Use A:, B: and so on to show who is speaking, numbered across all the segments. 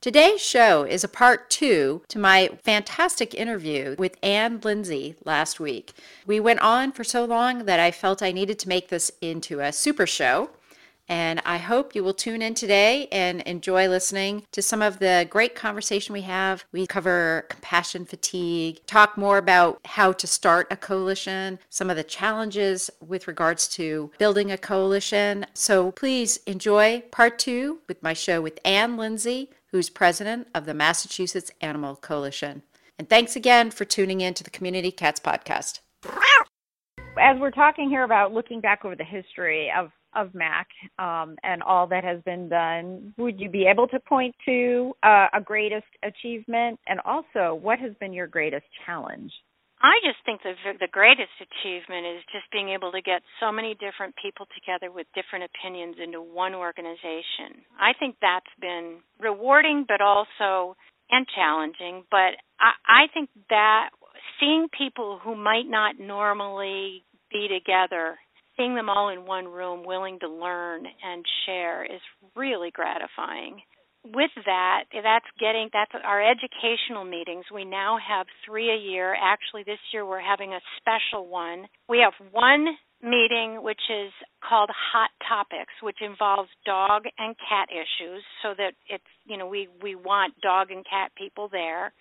A: Today's show is a part two to my fantastic interview with Anne Lindsay last week. We went on for so long that I felt I needed to make this into a super show. And I hope you will tune in today and enjoy listening to some of the great conversation we have. We cover compassion fatigue, talk more about how to start a coalition, some of the challenges with regards to building a coalition. So please enjoy part two with my show with Anne Lindsay, who's president of the Massachusetts Animal Coalition. And thanks again for tuning in to the Community Cats Podcast.
B: As we're talking here about looking back over the history of of MAC um, and all that has been done, would you be able to point to uh, a greatest achievement? And also, what has been your greatest challenge?
C: I just think the the greatest achievement is just being able to get so many different people together with different opinions into one organization. I think that's been rewarding, but also and challenging. But I, I think that seeing people who might not normally be together seeing them all in one room willing to learn and share is really gratifying with that that's getting that's our educational meetings. We now have 3 a year. Actually this year we're having a special one. We have one meeting which is called hot topics which involves dog and cat issues so that it's you know we we want dog and cat people there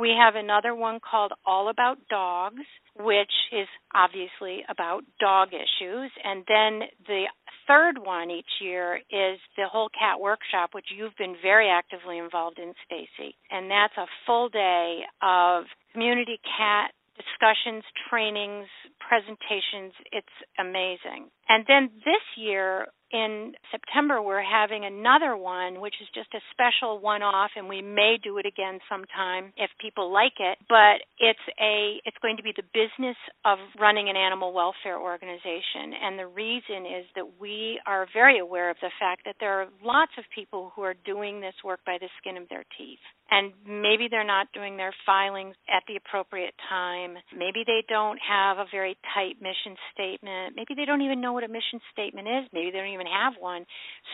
C: we have another one called All About Dogs, which is obviously about dog issues. And then the third one each year is the Whole Cat Workshop, which you've been very actively involved in, Stacy. And that's a full day of community cat discussions, trainings, presentations. It's amazing. And then this year, in September we're having another one which is just a special one off and we may do it again sometime if people like it. But it's a it's going to be the business of running an animal welfare organization. And the reason is that we are very aware of the fact that there are lots of people who are doing this work by the skin of their teeth. And maybe they're not doing their filings at the appropriate time. Maybe they don't have a very tight mission statement. Maybe they don't even know what a mission statement is maybe they don't even even have one.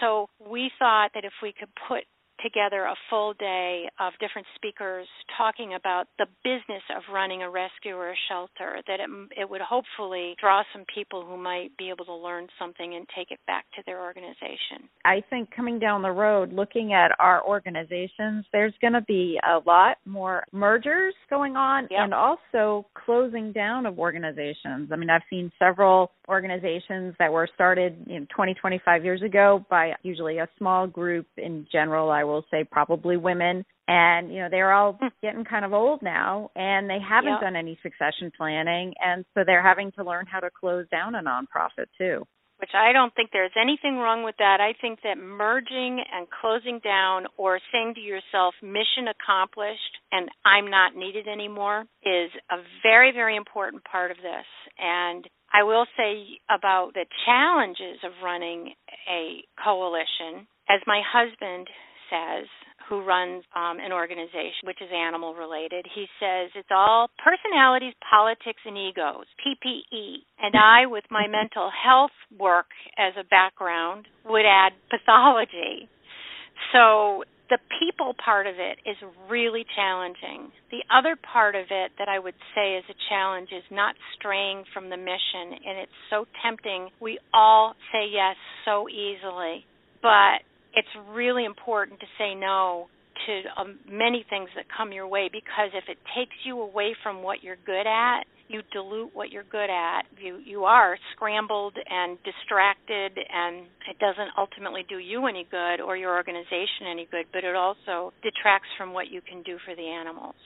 C: So we thought that if we could put together a full day of different speakers talking about the business of running a rescue or a shelter that it, it would hopefully draw some people who might be able to learn something and take it back to their organization.
B: I think coming down the road looking at our organizations there's going to be a lot more mergers going on
C: yep.
B: and also closing down of organizations. I mean I've seen several organizations that were started you know 20 25 years ago by usually a small group in general I will say probably women and you know they're all hmm. getting kind of old now and they haven't
C: yep.
B: done any succession planning and so they're having to learn how to close down a nonprofit too
C: which I don't think there's anything wrong with that. I think that merging and closing down or saying to yourself, mission accomplished and I'm not needed anymore is a very, very important part of this. And I will say about the challenges of running a coalition, as my husband says, who runs um, an organization which is animal related. He says it's all personalities, politics, and egos, PPE. And I, with my mental health work as a background, would add pathology. So the people part of it is really challenging. The other part of it that I would say is a challenge is not straying from the mission. And it's so tempting. We all say yes so easily. But it's really important to say no to um, many things that come your way because if it takes you away from what you're good at, you dilute what you're good at. You you are scrambled and distracted and it doesn't ultimately do you any good or your organization any good, but it also detracts from what you can do for the animals.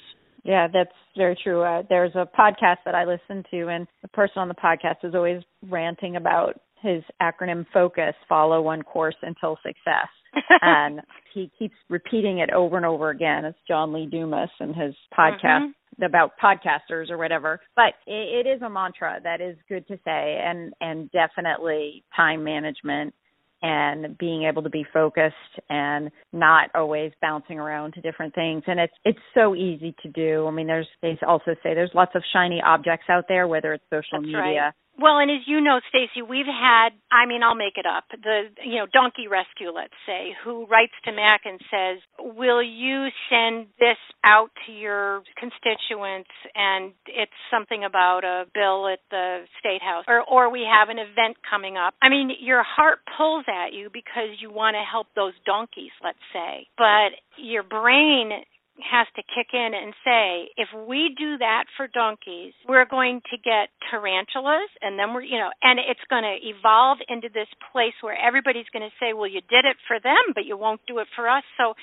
B: Yeah, that's very true. Uh, there's a podcast that I listen to, and the person on the podcast is always ranting about his acronym FOCUS follow one course until success and he keeps repeating it over and over again. It's John Lee Dumas and his podcast mm-hmm. about podcasters or whatever. But it, it is a mantra that is good to say, and and definitely time management and being able to be focused and not always bouncing around to different things and it's it's so easy to do i mean there's they also say there's lots of shiny objects out there whether it's social
C: That's
B: media
C: right. Well, and as you know, Stacy, we've had, I mean, I'll make it up, the, you know, Donkey Rescue, let's say, who writes to Mac and says, will you send this out to your constituents? And it's something about a bill at the State House. Or, or we have an event coming up. I mean, your heart pulls at you because you want to help those donkeys, let's say, but your brain has to kick in and say, if we do that for donkeys, we're going to get tarantulas, and then we're, you know, and it's going to evolve into this place where everybody's going to say, well, you did it for them, but you won't do it for us. So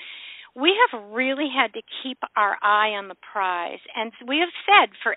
C: we have really had to keep our eye on the prize. And we have said for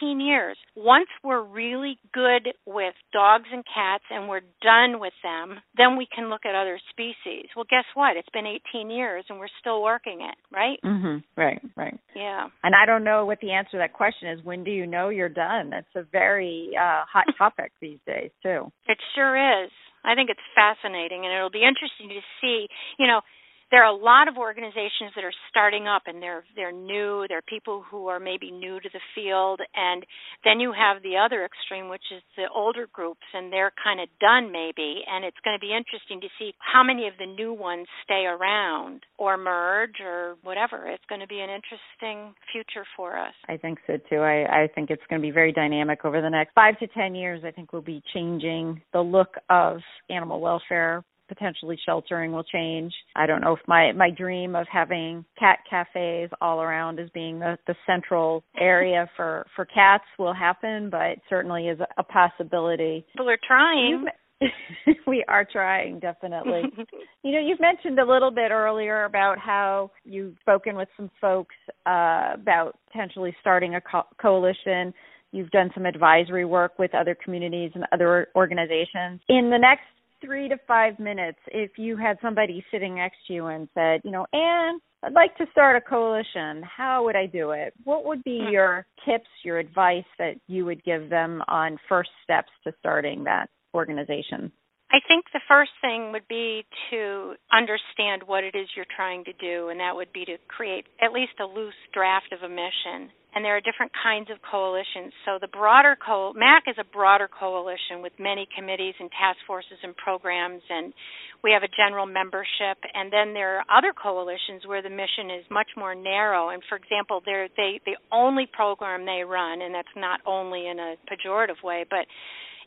C: 18 years, once we're really good with dogs and cats and we're done with them, then we can look at other species. Well, guess what? It's been 18 years and we're still working it, right?
B: Mhm. Right, right.
C: Yeah.
B: And I don't know what the answer to that question is. When do you know you're done? That's a very uh hot topic these days, too.
C: It sure is. I think it's fascinating and it'll be interesting to see, you know, there are a lot of organizations that are starting up and they're they're new. They're people who are maybe new to the field. And then you have the other extreme which is the older groups and they're kind of done maybe. And it's going to be interesting to see how many of the new ones stay around or merge or whatever. It's going to be an interesting future for us.
B: I think so too. I i think it's going to be very dynamic over the next 5 to 10 years. I think we'll be changing the look of animal welfare potentially sheltering will change. I don't know if my my dream of having cat cafes all around as being the the central area for for cats will happen, but it certainly is a possibility.
C: People are trying.
B: we are trying definitely. you know, you've mentioned a little bit earlier about how you've spoken with some folks uh, about potentially starting a co- coalition. You've done some advisory work with other communities and other organizations. In the next three to five minutes if you had somebody sitting next to you and said, you know, Anne, I'd like to start a coalition. How would I do it? What would be hmm. your tips, your advice that you would give them on first steps to starting that organization?
C: I think the first thing would be to understand what it is you're trying to do, and that would be to create at least a loose draft of a mission and there are different kinds of coalitions. So the broader co MAC is a broader coalition with many committees and task forces and programs, and we have a general membership. And then there are other coalitions where the mission is much more narrow. And for example, they're, they the only program they run, and that's not only in a pejorative way, but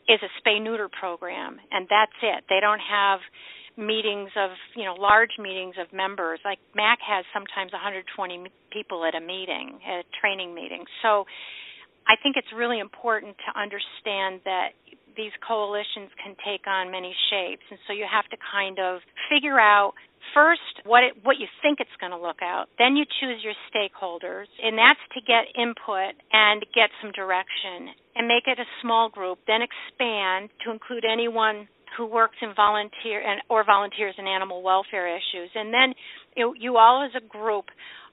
C: is a spay neuter program, and that's it. They don't have meetings of you know large meetings of members. Like mac has sometimes 120 people at a meeting at a training meeting. So i think it's really important to understand that these coalitions can take on many shapes. And so you have to kind of figure out first what it, what you think it's going to look out. Then you choose your stakeholders and that's to get input and get some direction and make it a small group then expand to include anyone who works in volunteer and or volunteers in animal welfare issues. And then you, you all as a group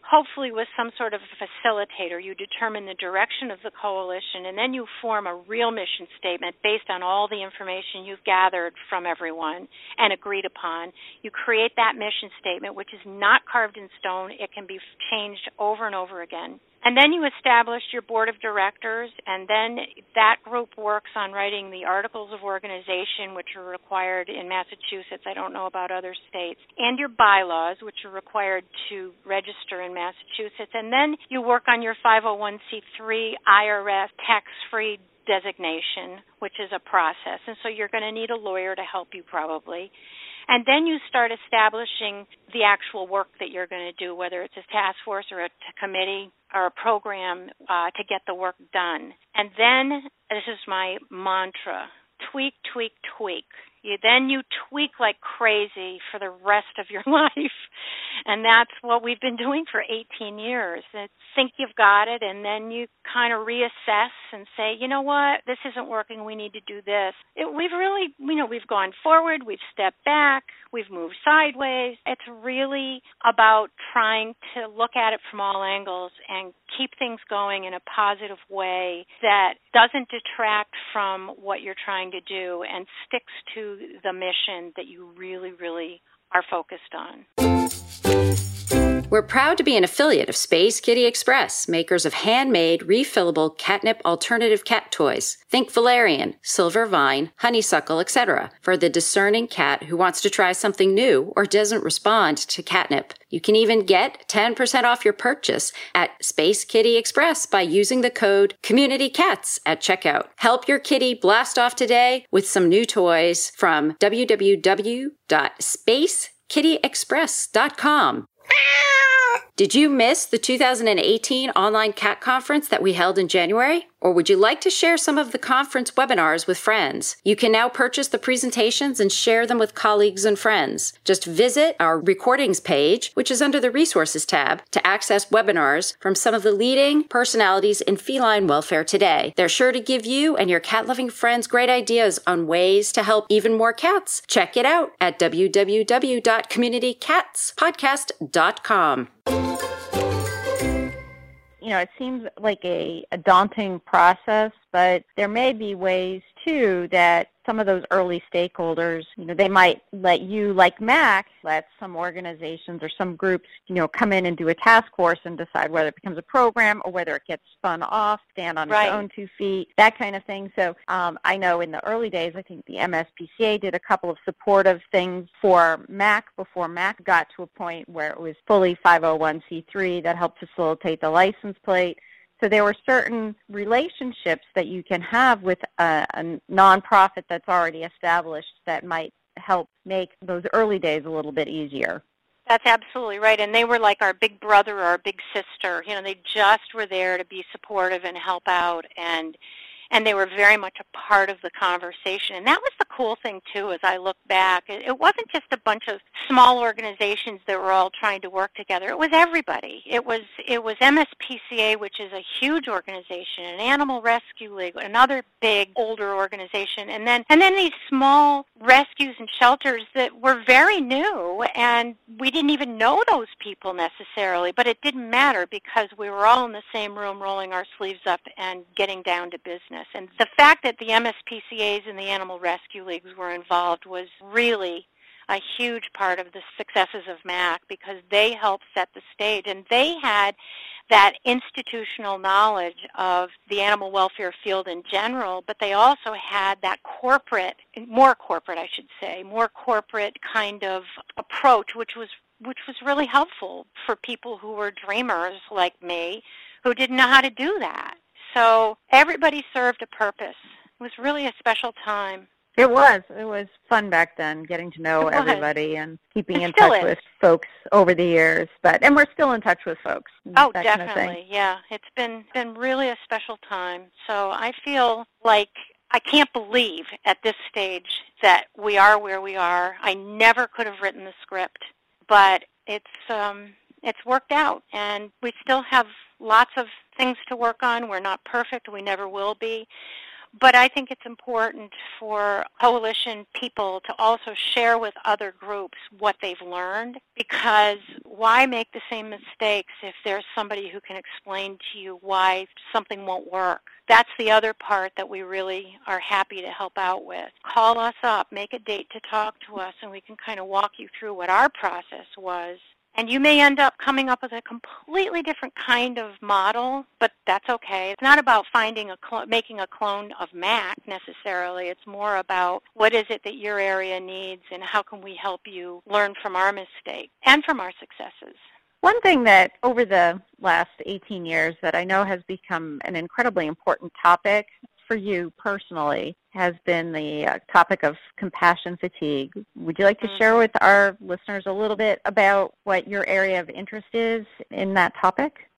C: hopefully with some sort of facilitator you determine the direction of the coalition and then you form a real mission statement based on all the information you've gathered from everyone and agreed upon. You create that mission statement which is not carved in stone. It can be changed over and over again and then you establish your board of directors, and then that group works on writing the articles of organization, which are required in Massachusetts. I don't know about other states, and your bylaws, which are required to register in Massachusetts. And then you work on your 501c3 IRS tax free designation, which is a process. And so you're going to need a lawyer to help you probably. And then you start establishing the actual work that you're going to do, whether it's a task force or a committee or a program uh, to get the work done. And then, this is my mantra tweak, tweak, tweak. You, then you tweak like crazy for the rest of your life. And that's what we've been doing for 18 years. Think you've got it and then you kind of reassess and say, you know what, this isn't working, we need to do this. It, we've really, you know, we've gone forward, we've stepped back, we've moved sideways. It's really about trying to look at it from all angles and keep things going in a positive way that doesn't detract from what you're trying to do and sticks to the mission that you really, really are focused on.
D: We're proud to be an affiliate of Space Kitty Express, makers of handmade, refillable catnip alternative cat toys. Think valerian, silver vine, honeysuckle, etc. for the discerning cat who wants to try something new or doesn't respond to catnip. You can even get 10% off your purchase at Space Kitty Express by using the code CommunityCats at checkout. Help your kitty blast off today with some new toys from www.spacekittyexpress.com. Did you miss the 2018 online cat conference that we held in January? Or would you like to share some of the conference webinars with friends? You can now purchase the presentations and share them with colleagues and friends. Just visit our recordings page, which is under the resources tab, to access webinars from some of the leading personalities in feline welfare today. They're sure to give you and your cat loving friends great ideas on ways to help even more cats. Check it out at www.communitycatspodcast.com
B: you know, it seems like a, a daunting process, but there may be ways too that some of those early stakeholders, you know, they might let you, like MAC, let some organizations or some groups, you know, come in and do a task force and decide whether it becomes a program or whether it gets spun off, stand on
C: right.
B: its own two feet, that kind of thing. So um, I know in the early days, I think the MSPCA did a couple of supportive things for MAC before MAC got to a point where it was fully 501c3 that helped facilitate the license plate. So there were certain relationships that you can have with a, a nonprofit that's already established that might help make those early days a little bit easier.
C: That's absolutely right. And they were like our big brother or our big sister. You know, they just were there to be supportive and help out and and they were very much a part of the conversation. And that was the cool thing too as I look back. It wasn't just a bunch of small organizations that were all trying to work together. It was everybody. It was it was MSPCA, which is a huge organization, an Animal Rescue League, another big older organization, and then and then these small rescues and shelters that were very new and we didn't even know those people necessarily, but it didn't matter because we were all in the same room rolling our sleeves up and getting down to business. And the fact that the MSPCAs and the Animal Rescue Leagues were involved was really a huge part of the successes of MAC because they helped set the stage and they had that institutional knowledge of the animal welfare field in general, but they also had that corporate, more corporate I should say, more corporate kind of approach which was which was really helpful for people who were dreamers like me who didn't know how to do that. So everybody served a purpose. It was really a special time.
B: It was. It was fun back then, getting to know everybody and keeping it in touch
C: is.
B: with folks over the years. But and we're still in touch with folks.
C: Oh,
B: definitely.
C: Kind of yeah, it's been been really a special time. So I feel like I can't believe at this stage that we are where we are. I never could have written the script, but it's um, it's worked out, and we still have lots of things to work on. We're not perfect. We never will be. But I think it's important for coalition people to also share with other groups what they've learned because why make the same mistakes if there's somebody who can explain to you why something won't work? That's the other part that we really are happy to help out with. Call us up, make a date to talk to us, and we can kind of walk you through what our process was and you may end up coming up with a completely different kind of model, but that's okay. It's not about finding a cl- making a clone of Mac necessarily. It's more about what is it that your area needs and how can we help you learn from our mistakes and from our successes.
B: One thing that over the last 18 years that I know has become an incredibly important topic for you personally has been the uh, topic of compassion fatigue. Would you like to mm-hmm. share with our listeners a little bit about what your area of interest is in that topic?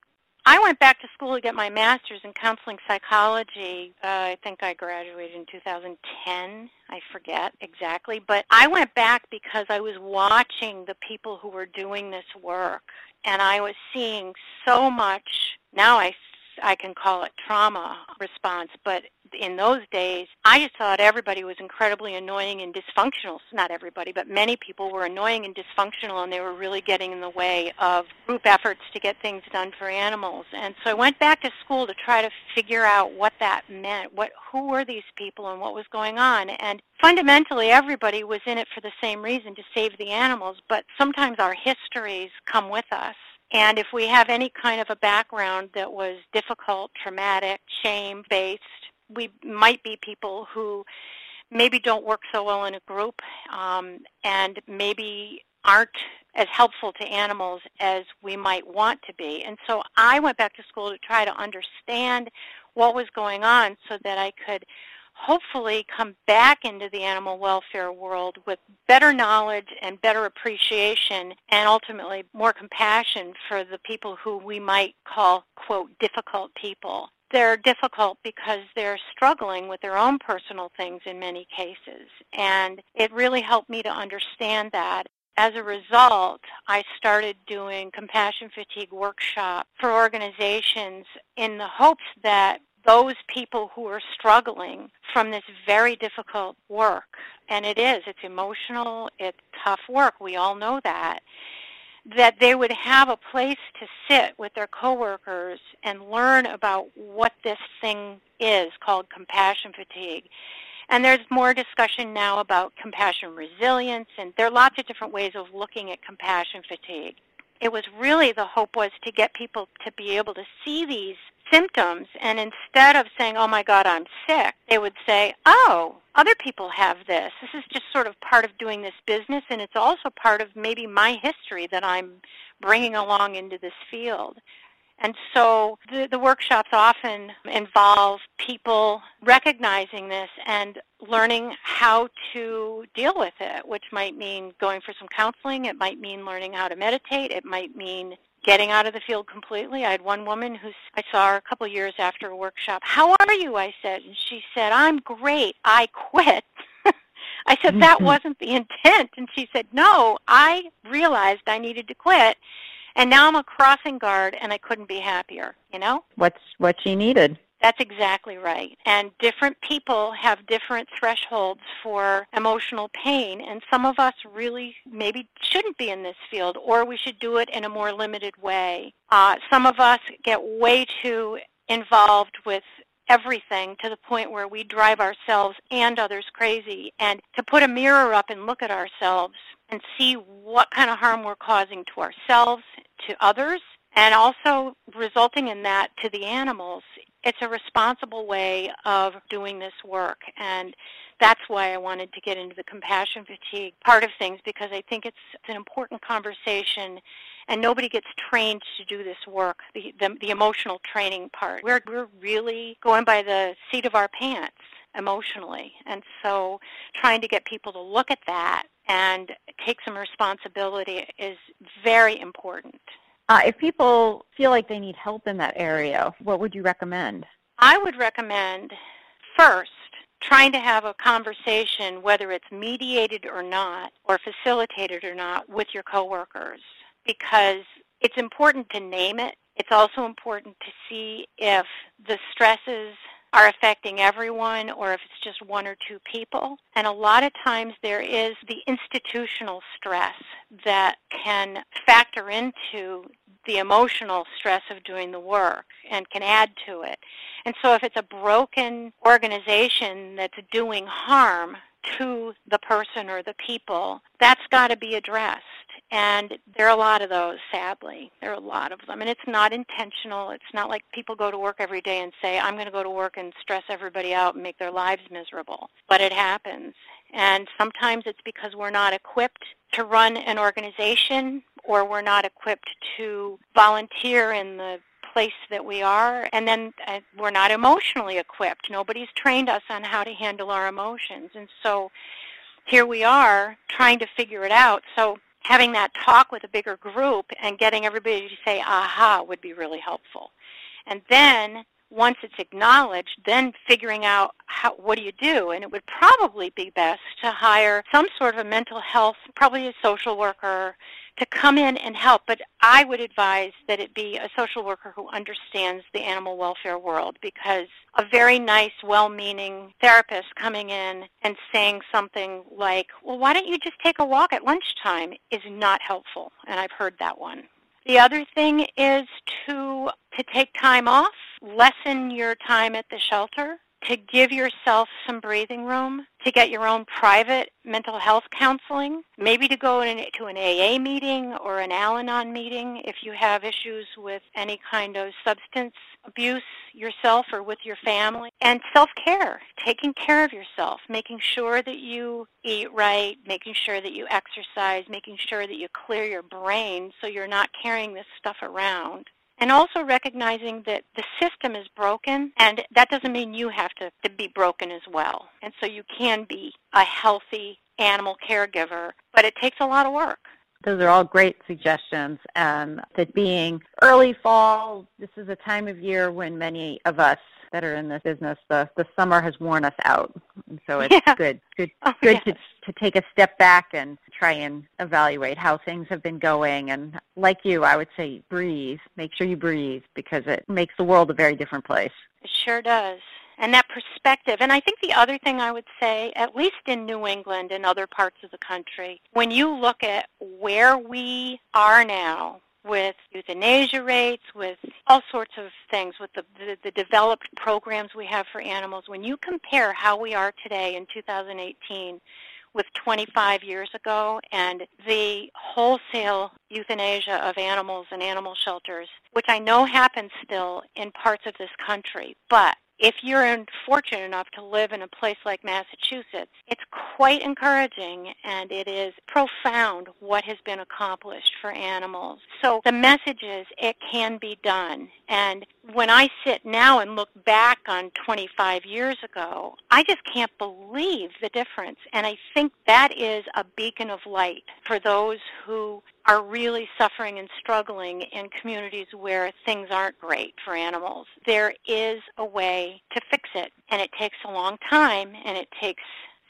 C: I went back to school to get my master's in counseling psychology. Uh, I think I graduated in 2010. I forget exactly. But I went back because I was watching the people who were doing this work. And I was seeing so much. Now I I can call it trauma response, but in those days, I just thought everybody was incredibly annoying and dysfunctional. Not everybody, but many people were annoying and dysfunctional, and they were really getting in the way of group efforts to get things done for animals. And so I went back to school to try to figure out what that meant. What, who were these people, and what was going on? And fundamentally, everybody was in it for the same reason to save the animals. But sometimes our histories come with us. And if we have any kind of a background that was difficult, traumatic, shame-based, we might be people who maybe don't work so well in a group um, and maybe aren't as helpful to animals as we might want to be. And so I went back to school to try to understand what was going on so that I could hopefully come back into the animal welfare world with better knowledge and better appreciation and ultimately more compassion for the people who we might call, quote, difficult people they're difficult because they're struggling with their own personal things in many cases. And it really helped me to understand that. As a result, I started doing compassion fatigue workshops for organizations in the hopes that those people who are struggling from this very difficult work, and it is, it's emotional, it's tough work, we all know that, that they would have a place to sit with their coworkers and learn about what this thing is called compassion fatigue. And there's more discussion now about compassion resilience, and there are lots of different ways of looking at compassion fatigue. It was really the hope was to get people to be able to see these symptoms and instead of saying, oh my God, I'm sick, they would say, oh, other people have this. This is just sort of part of doing this business and it's also part of maybe my history that I'm bringing along into this field. And so the, the workshops often involve people recognizing this and learning how to deal with it, which might mean going for some counseling. It might mean learning how to meditate. It might mean getting out of the field completely. I had one woman who I saw her a couple of years after a workshop. How are you? I said, and she said, I'm great. I quit. I said that mm-hmm. wasn't the intent, and she said, No, I realized I needed to quit, and now I'm a crossing guard, and I couldn't be happier. You know,
B: what's what she needed.
C: That's exactly right. And different people have different thresholds for emotional pain, and some of us really maybe shouldn't be in this field, or we should do it in a more limited way. Uh, some of us get way too involved with everything to the point where we drive ourselves and others crazy. And to put a mirror up and look at ourselves and see what kind of harm we're causing to ourselves, to others, and also resulting in that to the animals it's a responsible way of doing this work. And that's why I wanted to get into the compassion fatigue part of things because I think it's, it's an important conversation and nobody gets trained to do this work, the, the, the emotional training part. We're, we're really going by the seat of our pants emotionally. And so trying to get people to look at that and take some responsibility is very important.
B: Uh, if people feel like they need help in that area, what would you recommend?
C: I would recommend first trying to have a conversation, whether it's mediated or not, or facilitated or not, with your coworkers, because it's important to name it. It's also important to see if the stresses are affecting everyone or if it's just one or two people. And a lot of times there is the institutional stress that can factor into the emotional stress of doing the work and can add to it. And so if it's a broken organization that's doing harm to the person or the people, that's got to be addressed. And there are a lot of those, sadly. There are a lot of them. And it's not intentional. It's not like people go to work every day and say, I'm going to go to work and stress everybody out and make their lives miserable. But it happens. And sometimes it's because we're not equipped to run an organization or we're not equipped to volunteer in the place that we are and then uh, we're not emotionally equipped. Nobody's trained us on how to handle our emotions and so here we are trying to figure it out. So having that talk with a bigger group and getting everybody to say aha would be really helpful. And then once it's acknowledged, then figuring out how, what do you do? And it would probably be best to hire some sort of a mental health, probably a social worker, to come in and help. But I would advise that it be a social worker who understands the animal welfare world because a very nice, well-meaning therapist coming in and saying something like, well, why don't you just take a walk at lunchtime is not helpful. And I've heard that one. The other thing is to to take time off, lessen your time at the shelter, to give yourself some breathing room, to get your own private mental health counseling, maybe to go in, to an AA meeting or an Al Anon meeting if you have issues with any kind of substance abuse yourself or with your family, and self-care, taking care of yourself, making sure that you eat right, making sure that you exercise, making sure that you clear your brain so you're not carrying this stuff around and also recognizing that the system is broken and that doesn't mean you have to, to be broken as well. And so you can be a healthy animal caregiver, but it takes a lot of work.
B: Those are all great suggestions. And that being early fall, this is a time of year when many of us that are in this business, the, the summer has worn us out. And so it's yeah. good, good, oh, good yes. to, to take a step back and try and evaluate how things have been going. And like you, I would say breathe. Make sure you breathe because it makes the world a very different place.
C: It sure does. And that perspective. And I think the other thing I would say, at least in New England and other parts of the country, when you look at where we are now with euthanasia rates, with all sorts of things, with the, the, the, developed programs we have for animals. When you compare how we are today in 2018 with 25 years ago and the wholesale euthanasia of animals in animal shelters, which I know happens still in parts of this country, but if you're fortunate enough to live in a place like Massachusetts, it's quite encouraging and it is profound what has been accomplished for animals. So the message is it can be done. And when I sit now and look back on 25 years ago, I just can't believe the difference. And I think that is a beacon of light for those who are really suffering and struggling in communities where things aren't great for animals. There is a way to fix it, and it takes a long time, and it takes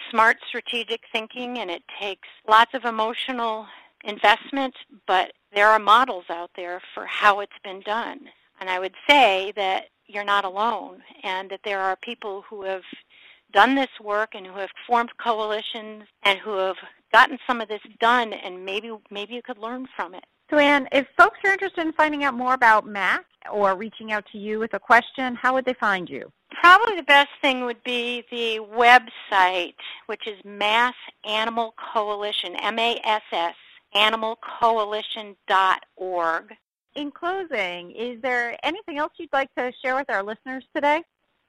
C: smart strategic thinking, and it takes lots of emotional investment, but there are models out there for how it's been done. And I would say that you're not alone, and that there are people who have done this work and who have formed coalitions and who have gotten some of this done and maybe maybe you could learn from it.
B: So Anne, if folks are interested in finding out more about MAC or reaching out to you with a question, how would they find you?
C: Probably the best thing would be the website, which is Mass Animal Coalition, M-A-S-S, animalcoalition.org.
B: In closing, is there anything else you'd like to share with our listeners today?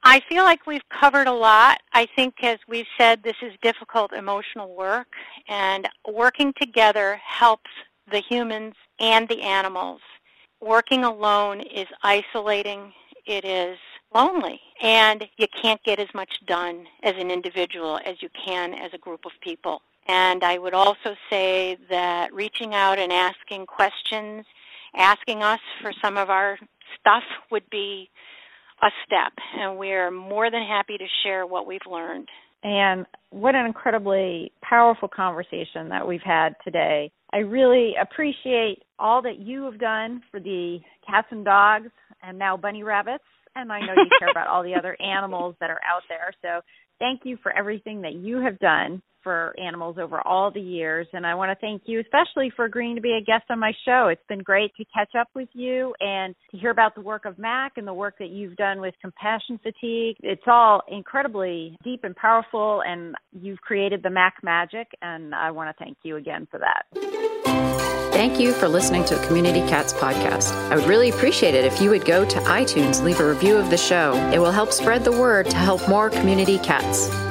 C: I feel like we've covered a lot. I think, as we've said, this is difficult emotional work, and working together helps the humans and the animals. Working alone is isolating, it is lonely, and you can't get as much done as an individual as you can as a group of people. And I would also say that reaching out and asking questions, asking us for some of our stuff would be a step, and we're more than happy to share what we've learned.
B: And what an incredibly powerful conversation that we've had today. I really appreciate all that you have done for the cats and dogs and now bunny rabbits. And I know you care about all the other animals that are out there. So thank you for everything that you have done for animals over all the years. And I want to thank you especially for agreeing to be a guest on my show. It's been great to catch up with you and to hear about the work of MAC and the work that you've done with compassion fatigue. It's all incredibly deep and powerful, and you've created the MAC magic. And I want to thank you again for that.
A: Thank you for listening to Community Cats podcast. I would really appreciate it if you would go to iTunes, leave a review of the show. It will help spread the word to help more community cats.